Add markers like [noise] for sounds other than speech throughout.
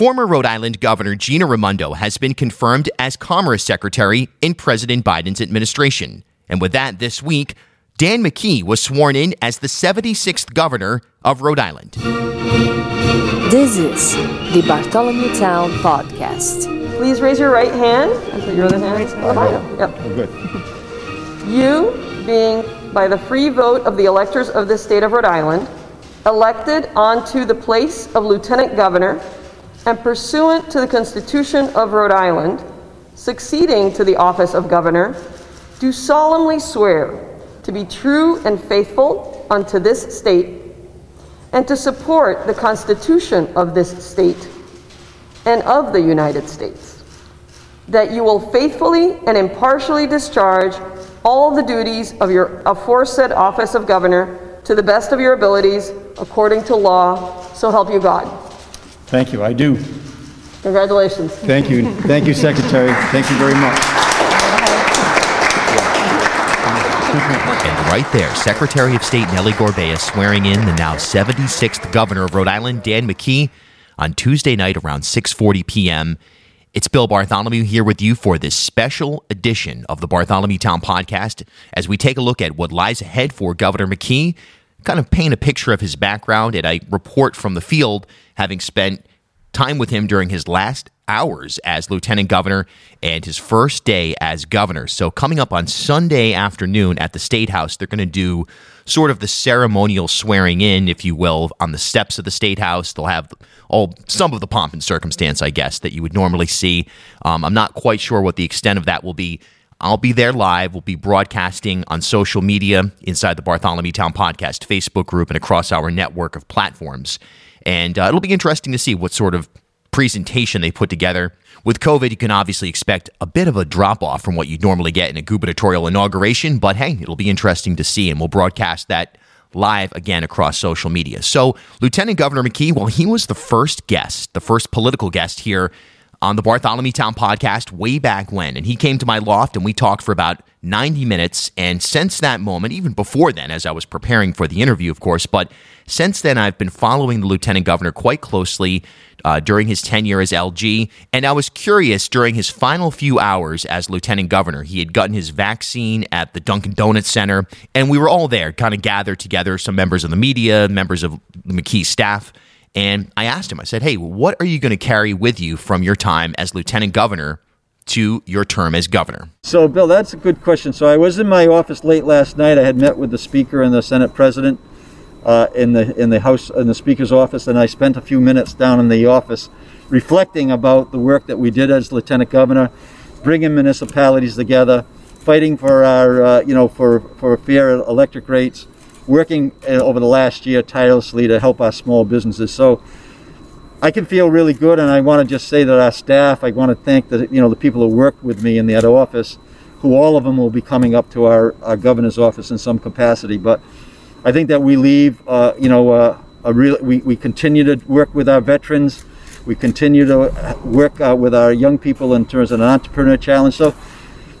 Former Rhode Island Governor Gina Raimondo has been confirmed as Commerce Secretary in President Biden's administration. And with that, this week, Dan McKee was sworn in as the 76th governor of Rhode Island. This is the Bartholomew Town Podcast. Please raise your right hand and put your other hand on the Bible. Oh, yep. Oh, good. [laughs] You, being by the free vote of the electors of the state of Rhode Island, elected onto the place of lieutenant governor and pursuant to the Constitution of Rhode Island, succeeding to the office of governor, do solemnly swear to be true and faithful unto this state, and to support the Constitution of this state and of the United States, that you will faithfully and impartially discharge all the duties of your aforesaid office of governor to the best of your abilities, according to law, so help you God. Thank you. I do. Congratulations. Thank you. Thank you, Secretary. Thank you very much. And right there, Secretary of State Nellie Gorbea swearing in the now 76th governor of Rhode Island, Dan McKee, on Tuesday night around 6:40 p.m. It's Bill Bartholomew here with you for this special edition of the Bartholomew Town podcast as we take a look at what lies ahead for Governor McKee, kind of paint a picture of his background and I report from the field having spent time with him during his last hours as lieutenant governor and his first day as governor. So, coming up on Sunday afternoon at the State House, they're going to do sort of the ceremonial swearing in, if you will, on the steps of the State House. They'll have all some of the pomp and circumstance, I guess, that you would normally see. Um, I'm not quite sure what the extent of that will be. I'll be there live. We'll be broadcasting on social media inside the Bartholomew Town Podcast Facebook group and across our network of platforms. And uh, it'll be interesting to see what sort of presentation they put together. With COVID, you can obviously expect a bit of a drop off from what you'd normally get in a gubernatorial inauguration, but hey, it'll be interesting to see, and we'll broadcast that live again across social media. So, Lieutenant Governor McKee, well, he was the first guest, the first political guest here on the Bartholomew Town podcast way back when. And he came to my loft and we talked for about 90 minutes. And since that moment, even before then, as I was preparing for the interview, of course, but since then, I've been following the lieutenant governor quite closely uh, during his tenure as LG. And I was curious during his final few hours as lieutenant governor. He had gotten his vaccine at the Dunkin' Donuts Center, and we were all there, kind of gathered together, some members of the media, members of the McKee staff. And I asked him, I said, hey, what are you going to carry with you from your time as lieutenant governor to your term as governor? So, Bill, that's a good question. So, I was in my office late last night. I had met with the Speaker and the Senate President uh, in the in the House in the Speaker's office, and I spent a few minutes down in the office reflecting about the work that we did as Lieutenant Governor, bringing municipalities together, fighting for our uh, you know for for fair electric rates, working uh, over the last year tirelessly to help our small businesses. So I can feel really good, and I want to just say that our staff, I want to thank the you know the people who worked with me in that office, who all of them will be coming up to our, our governor's office in some capacity. But I think that we leave, uh, you know, uh, a real we, we continue to work with our veterans, we continue to work uh, with our young people in terms of an entrepreneur challenge. So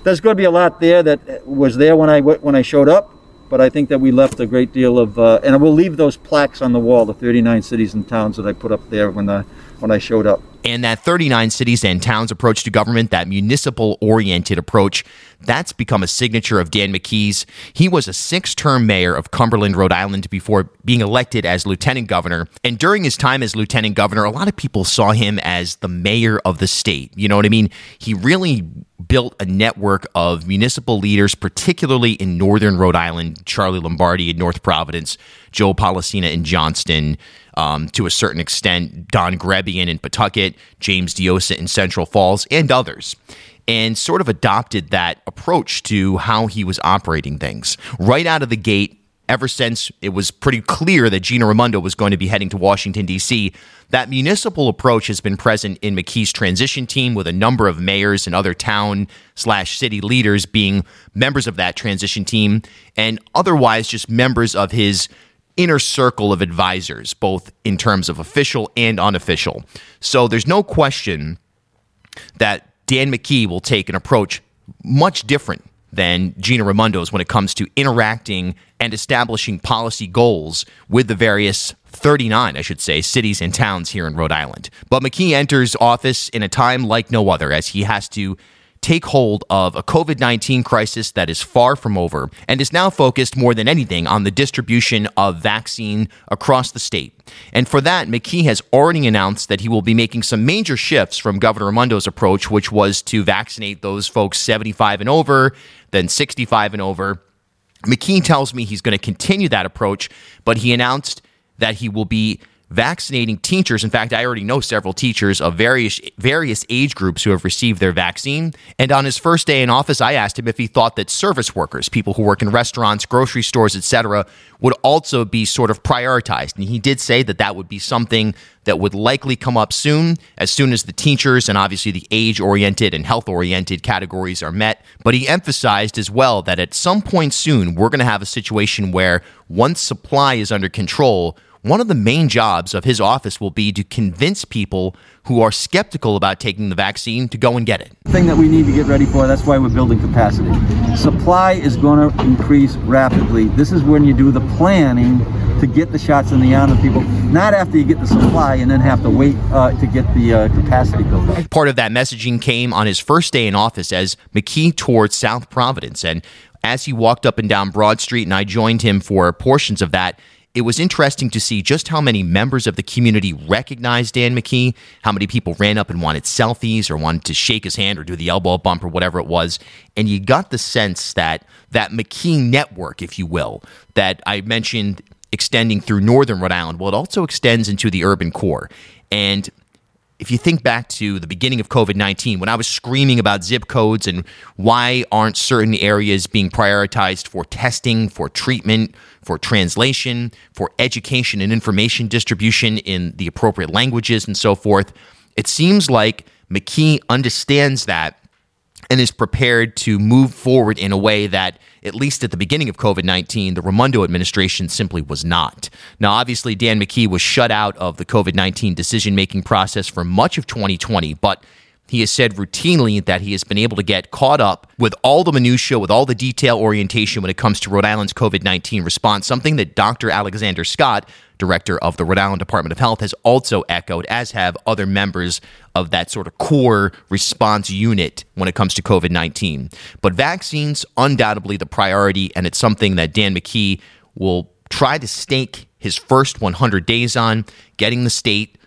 there's going to be a lot there that was there when I when I showed up but I think that we left a great deal of, uh, and I will leave those plaques on the wall, the 39 cities and towns that I put up there when I, when I showed up. And that 39 cities and towns approach to government, that municipal oriented approach, that's become a signature of Dan McKee's. He was a six term mayor of Cumberland, Rhode Island before being elected as lieutenant governor. And during his time as lieutenant governor, a lot of people saw him as the mayor of the state. You know what I mean? He really built a network of municipal leaders, particularly in northern Rhode Island, Charlie Lombardi in North Providence, Joe Polisena in Johnston, um, to a certain extent, Don Grebien in Pawtucket, James Diossa in Central Falls, and others. And sort of adopted that approach to how he was operating things. Right out of the gate, ever since it was pretty clear that Gina Raimondo was going to be heading to Washington, D.C., that municipal approach has been present in McKee's transition team with a number of mayors and other town slash city leaders being members of that transition team and otherwise just members of his inner circle of advisors, both in terms of official and unofficial. So there's no question that Dan McKee will take an approach much different than Gina Raimondo's when it comes to interacting and establishing policy goals with the various 39, I should say, cities and towns here in Rhode Island. But McKee enters office in a time like no other as he has to take hold of a COVID 19 crisis that is far from over and is now focused more than anything on the distribution of vaccine across the state. And for that, McKee has already announced that he will be making some major shifts from Governor Raimondo's approach, which was to vaccinate those folks 75 and over, then 65 and over. McKee tells me he's going to continue that approach, but he announced that he will be vaccinating teachers. In fact, I already know several teachers of various various age groups who have received their vaccine. And on his first day in office, I asked him if he thought that service workers, people who work in restaurants, grocery stores, etc., would also be sort of prioritized. And he did say that that would be something that would likely come up soon, as soon as the teachers and obviously the age-oriented and health-oriented categories are met. But he emphasized as well that at some point soon, we're going to have a situation where once supply is under control, one of the main jobs of his office will be to convince people who are skeptical about taking the vaccine to go and get it. Thing that we need to get ready for, that's why we're building capacity. Supply is going to increase rapidly. This is when you do the planning to get the shots in the arm of people, not after you get the supply and then have to wait uh, to get the uh, capacity built up. Part of that messaging came on his first day in office as McKee toured South Providence. And as he walked up and down Broad Street, and I joined him for portions of that, it was interesting to see just how many members of the community recognized Dan McKee, how many people ran up and wanted selfies or wanted to shake his hand or do the elbow bump or whatever it was. And you got the sense that that McKee network, if you will, that I mentioned extending through northern Rhode Island, well, it also extends into the urban core. And if you think back to the beginning of COVID 19, when I was screaming about zip codes and why aren't certain areas being prioritized for testing, for treatment, for translation, for education and information distribution in the appropriate languages and so forth, it seems like McKee understands that and is prepared to move forward in a way that, at least at the beginning of COVID 19, the Raimondo administration simply was not. Now, obviously, Dan McKee was shut out of the COVID 19 decision making process for much of 2020, but he has said routinely that he has been able to get caught up with all the minutiae, with all the detail orientation when it comes to Rhode Island's COVID 19 response, something that Dr. Alexander Scott, director of the Rhode Island Department of Health, has also echoed, as have other members of that sort of core response unit when it comes to COVID 19. But vaccines, undoubtedly the priority, and it's something that Dan McKee will try to stake his first 100 days on, getting the state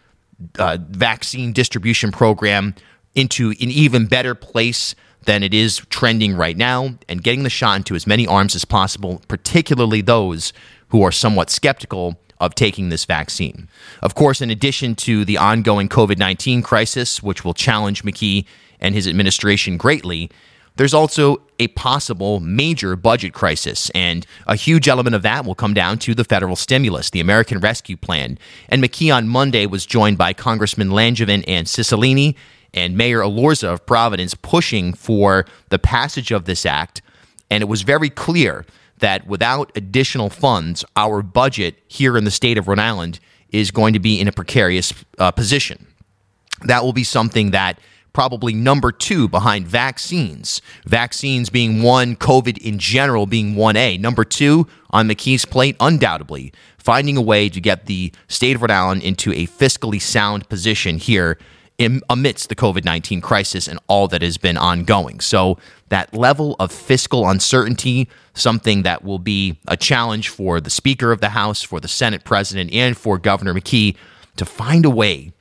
uh, vaccine distribution program into an even better place than it is trending right now and getting the shot into as many arms as possible, particularly those who are somewhat skeptical of taking this vaccine. Of course, in addition to the ongoing COVID 19 crisis, which will challenge McKee and his administration greatly, there's also a possible major budget crisis, and a huge element of that will come down to the federal stimulus, the American Rescue Plan. And McKee on Monday was joined by Congressman Langevin and Cicilline and Mayor Elorza of Providence pushing for the passage of this act. And it was very clear that without additional funds, our budget here in the state of Rhode Island is going to be in a precarious uh, position. That will be something that probably number two behind vaccines. Vaccines being one, COVID in general being 1A. Number two on McKee's plate, undoubtedly, finding a way to get the state of Rhode Island into a fiscally sound position here amidst the COVID 19 crisis and all that has been ongoing. So, that level of fiscal uncertainty, something that will be a challenge for the Speaker of the House, for the Senate President, and for Governor McKee to find a way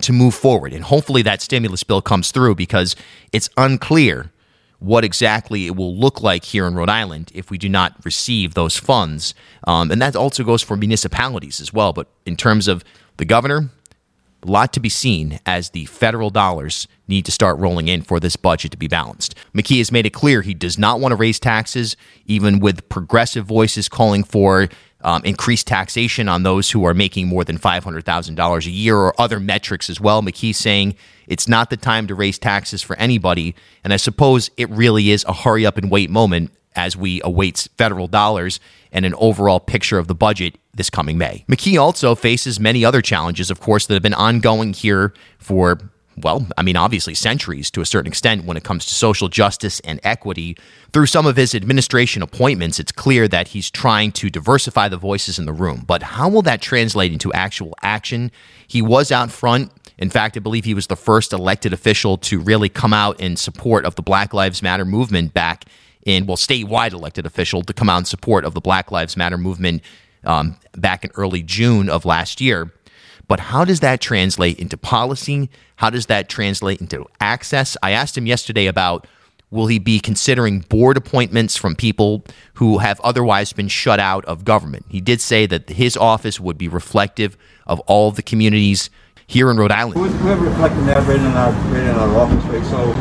to move forward. And hopefully that stimulus bill comes through because it's unclear what exactly it will look like here in Rhode Island if we do not receive those funds. Um, and that also goes for municipalities as well. But in terms of the governor, a lot to be seen as the federal dollars need to start rolling in for this budget to be balanced. McKee has made it clear he does not want to raise taxes, even with progressive voices calling for um, increased taxation on those who are making more than $500,000 a year or other metrics as well. McKee saying it's not the time to raise taxes for anybody. And I suppose it really is a hurry up and wait moment as we await federal dollars and an overall picture of the budget this coming May. McKee also faces many other challenges, of course, that have been ongoing here for well, I mean, obviously centuries to a certain extent when it comes to social justice and equity. Through some of his administration appointments, it's clear that he's trying to diversify the voices in the room. But how will that translate into actual action? He was out front. In fact, I believe he was the first elected official to really come out in support of the Black Lives Matter movement back in, well, statewide elected official to come out in support of the Black Lives Matter movement um, back in early June of last year. But how does that translate into policy? How does that translate into access? I asked him yesterday about will he be considering board appointments from people who have otherwise been shut out of government. He did say that his office would be reflective of all of the communities here in Rhode Island. We have reflecting that right in our right in our office, right? So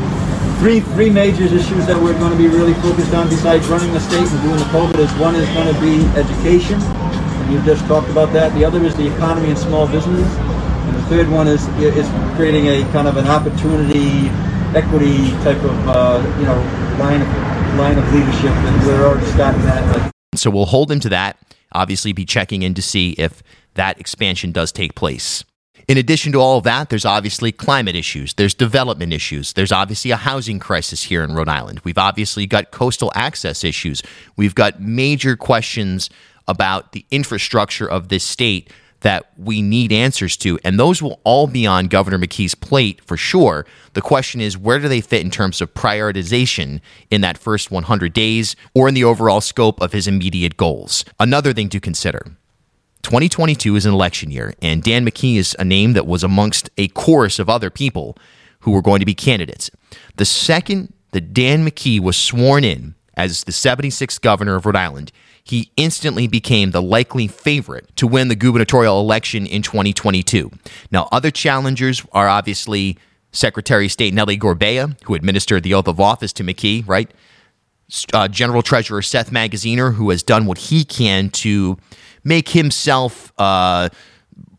three three major issues that we're going to be really focused on besides running the state and doing the COVID is one is going to be education and you've just talked about that. The other is the economy and small business. And the third one is is creating a kind of an opportunity, equity type of uh, you know line of line of leadership, and we're already starting that. So we'll hold him to that. Obviously, be checking in to see if that expansion does take place. In addition to all of that, there's obviously climate issues, there's development issues, there's obviously a housing crisis here in Rhode Island. We've obviously got coastal access issues. We've got major questions about the infrastructure of this state that we need answers to. And those will all be on Governor McKee's plate for sure. The question is, where do they fit in terms of prioritization in that first 100 days or in the overall scope of his immediate goals? Another thing to consider 2022 is an election year, and Dan McKee is a name that was amongst a chorus of other people who were going to be candidates. The second that Dan McKee was sworn in as the 76th governor of Rhode Island, he instantly became the likely favorite to win the gubernatorial election in 2022. Now, other challengers are obviously Secretary of State Nellie Gorbea, who administered the oath of office to McKee, right? Uh, General Treasurer Seth Magaziner, who has done what he can to make himself uh,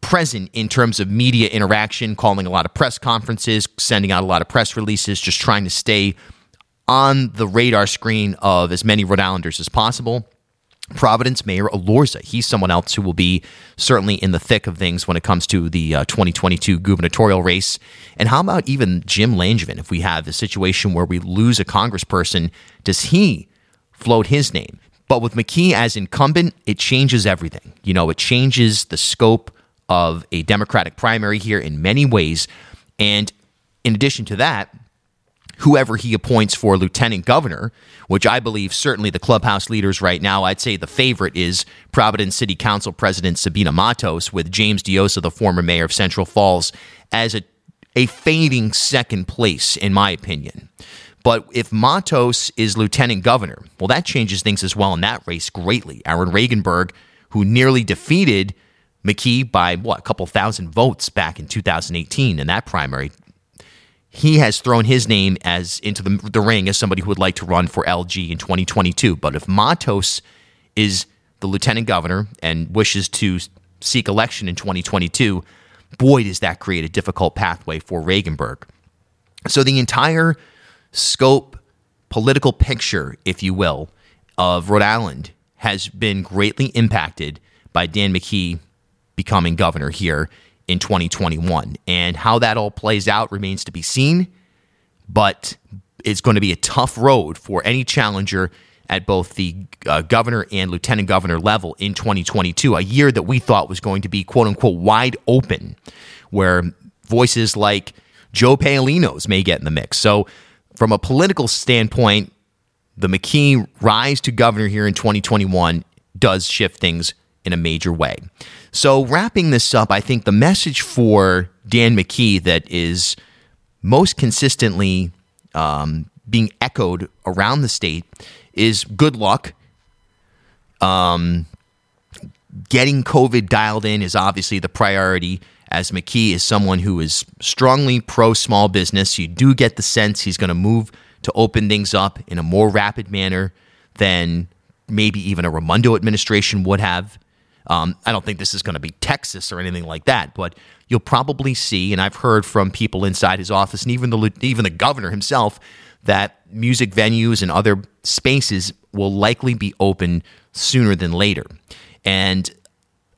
present in terms of media interaction, calling a lot of press conferences, sending out a lot of press releases, just trying to stay on the radar screen of as many Rhode Islanders as possible. Providence Mayor Elorza. He's someone else who will be certainly in the thick of things when it comes to the uh, 2022 gubernatorial race. And how about even Jim Langevin? If we have a situation where we lose a congressperson, does he float his name? But with McKee as incumbent, it changes everything. You know, it changes the scope of a Democratic primary here in many ways. And in addition to that, whoever he appoints for lieutenant governor, which I believe certainly the clubhouse leaders right now, I'd say the favorite is Providence City Council President Sabina Matos, with James Diossa, the former mayor of Central Falls, as a, a fading second place, in my opinion. But if Matos is lieutenant governor, well, that changes things as well in that race greatly. Aaron Regunberg, who nearly defeated McKee by what a couple thousand votes back in 2018 in that primary he has thrown his name as into the, the ring as somebody who would like to run for LG in 2022. But if Matos is the lieutenant governor and wishes to seek election in 2022, boy, does that create a difficult pathway for Regunberg. So the entire scope, political picture, if you will, of Rhode Island has been greatly impacted by Dan McKee becoming governor here in 2021. And how that all plays out remains to be seen, but it's going to be a tough road for any challenger at both the uh, governor and lieutenant governor level in 2022, a year that we thought was going to be quote unquote wide open, where voices like Joe Paolino's may get in the mix. So, from a political standpoint, the McKee rise to governor here in 2021 does shift things in a major way. So, wrapping this up, I think the message for Dan McKee that is most consistently um, being echoed around the state is good luck. Um, getting COVID dialed in is obviously the priority, as McKee is someone who is strongly pro small business. You do get the sense he's going to move to open things up in a more rapid manner than maybe even a Raimondo administration would have. Um, I don't think this is going to be Texas or anything like that, but you'll probably see, and I've heard from people inside his office and even the even the governor himself that music venues and other spaces will likely be open sooner than later. And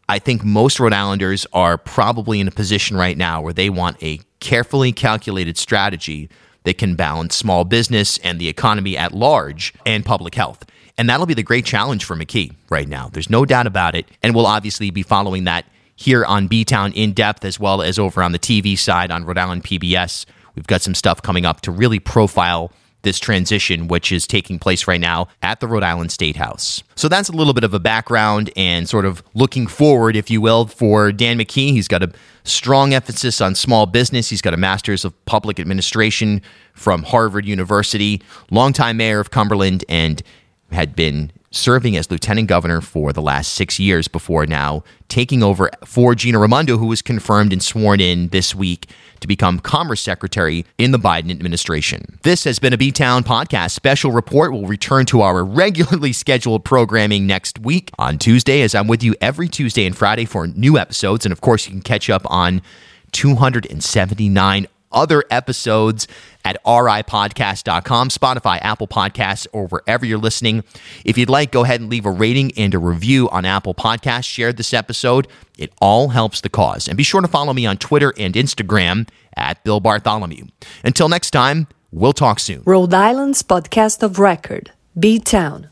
I think most Rhode Islanders are probably in a position right now where they want a carefully calculated strategy that can balance small business and the economy at large and public health. And that'll be the great challenge for McKee right now. There's no doubt about it. And we'll obviously be following that here on B Town in depth, as well as over on the TV side on Rhode Island PBS. We've got some stuff coming up to really profile this transition, which is taking place right now at the Rhode Island State House. So that's a little bit of a background and sort of looking forward, if you will, for Dan McKee. He's got a strong emphasis on small business. He's got a master's of public administration from Harvard University, longtime mayor of Cumberland, and had been serving as lieutenant governor for the last six years before now taking over for Gina Raimondo, who was confirmed and sworn in this week to become Commerce Secretary in the Biden administration. This has been a B Town podcast special report. We'll return to our [laughs] regularly scheduled programming next week on Tuesday, as I'm with you every Tuesday and Friday for new episodes. And of course, you can catch up on 279 other episodes at ripodcast.com, Spotify, Apple Podcasts, or wherever you're listening. If you'd like, go ahead and leave a rating and a review on Apple Podcasts. Share this episode. It all helps the cause. And be sure to follow me on Twitter and Instagram at Bill Bartholomew. Until next time, we'll talk soon. Rhode Island's podcast of record, B Town.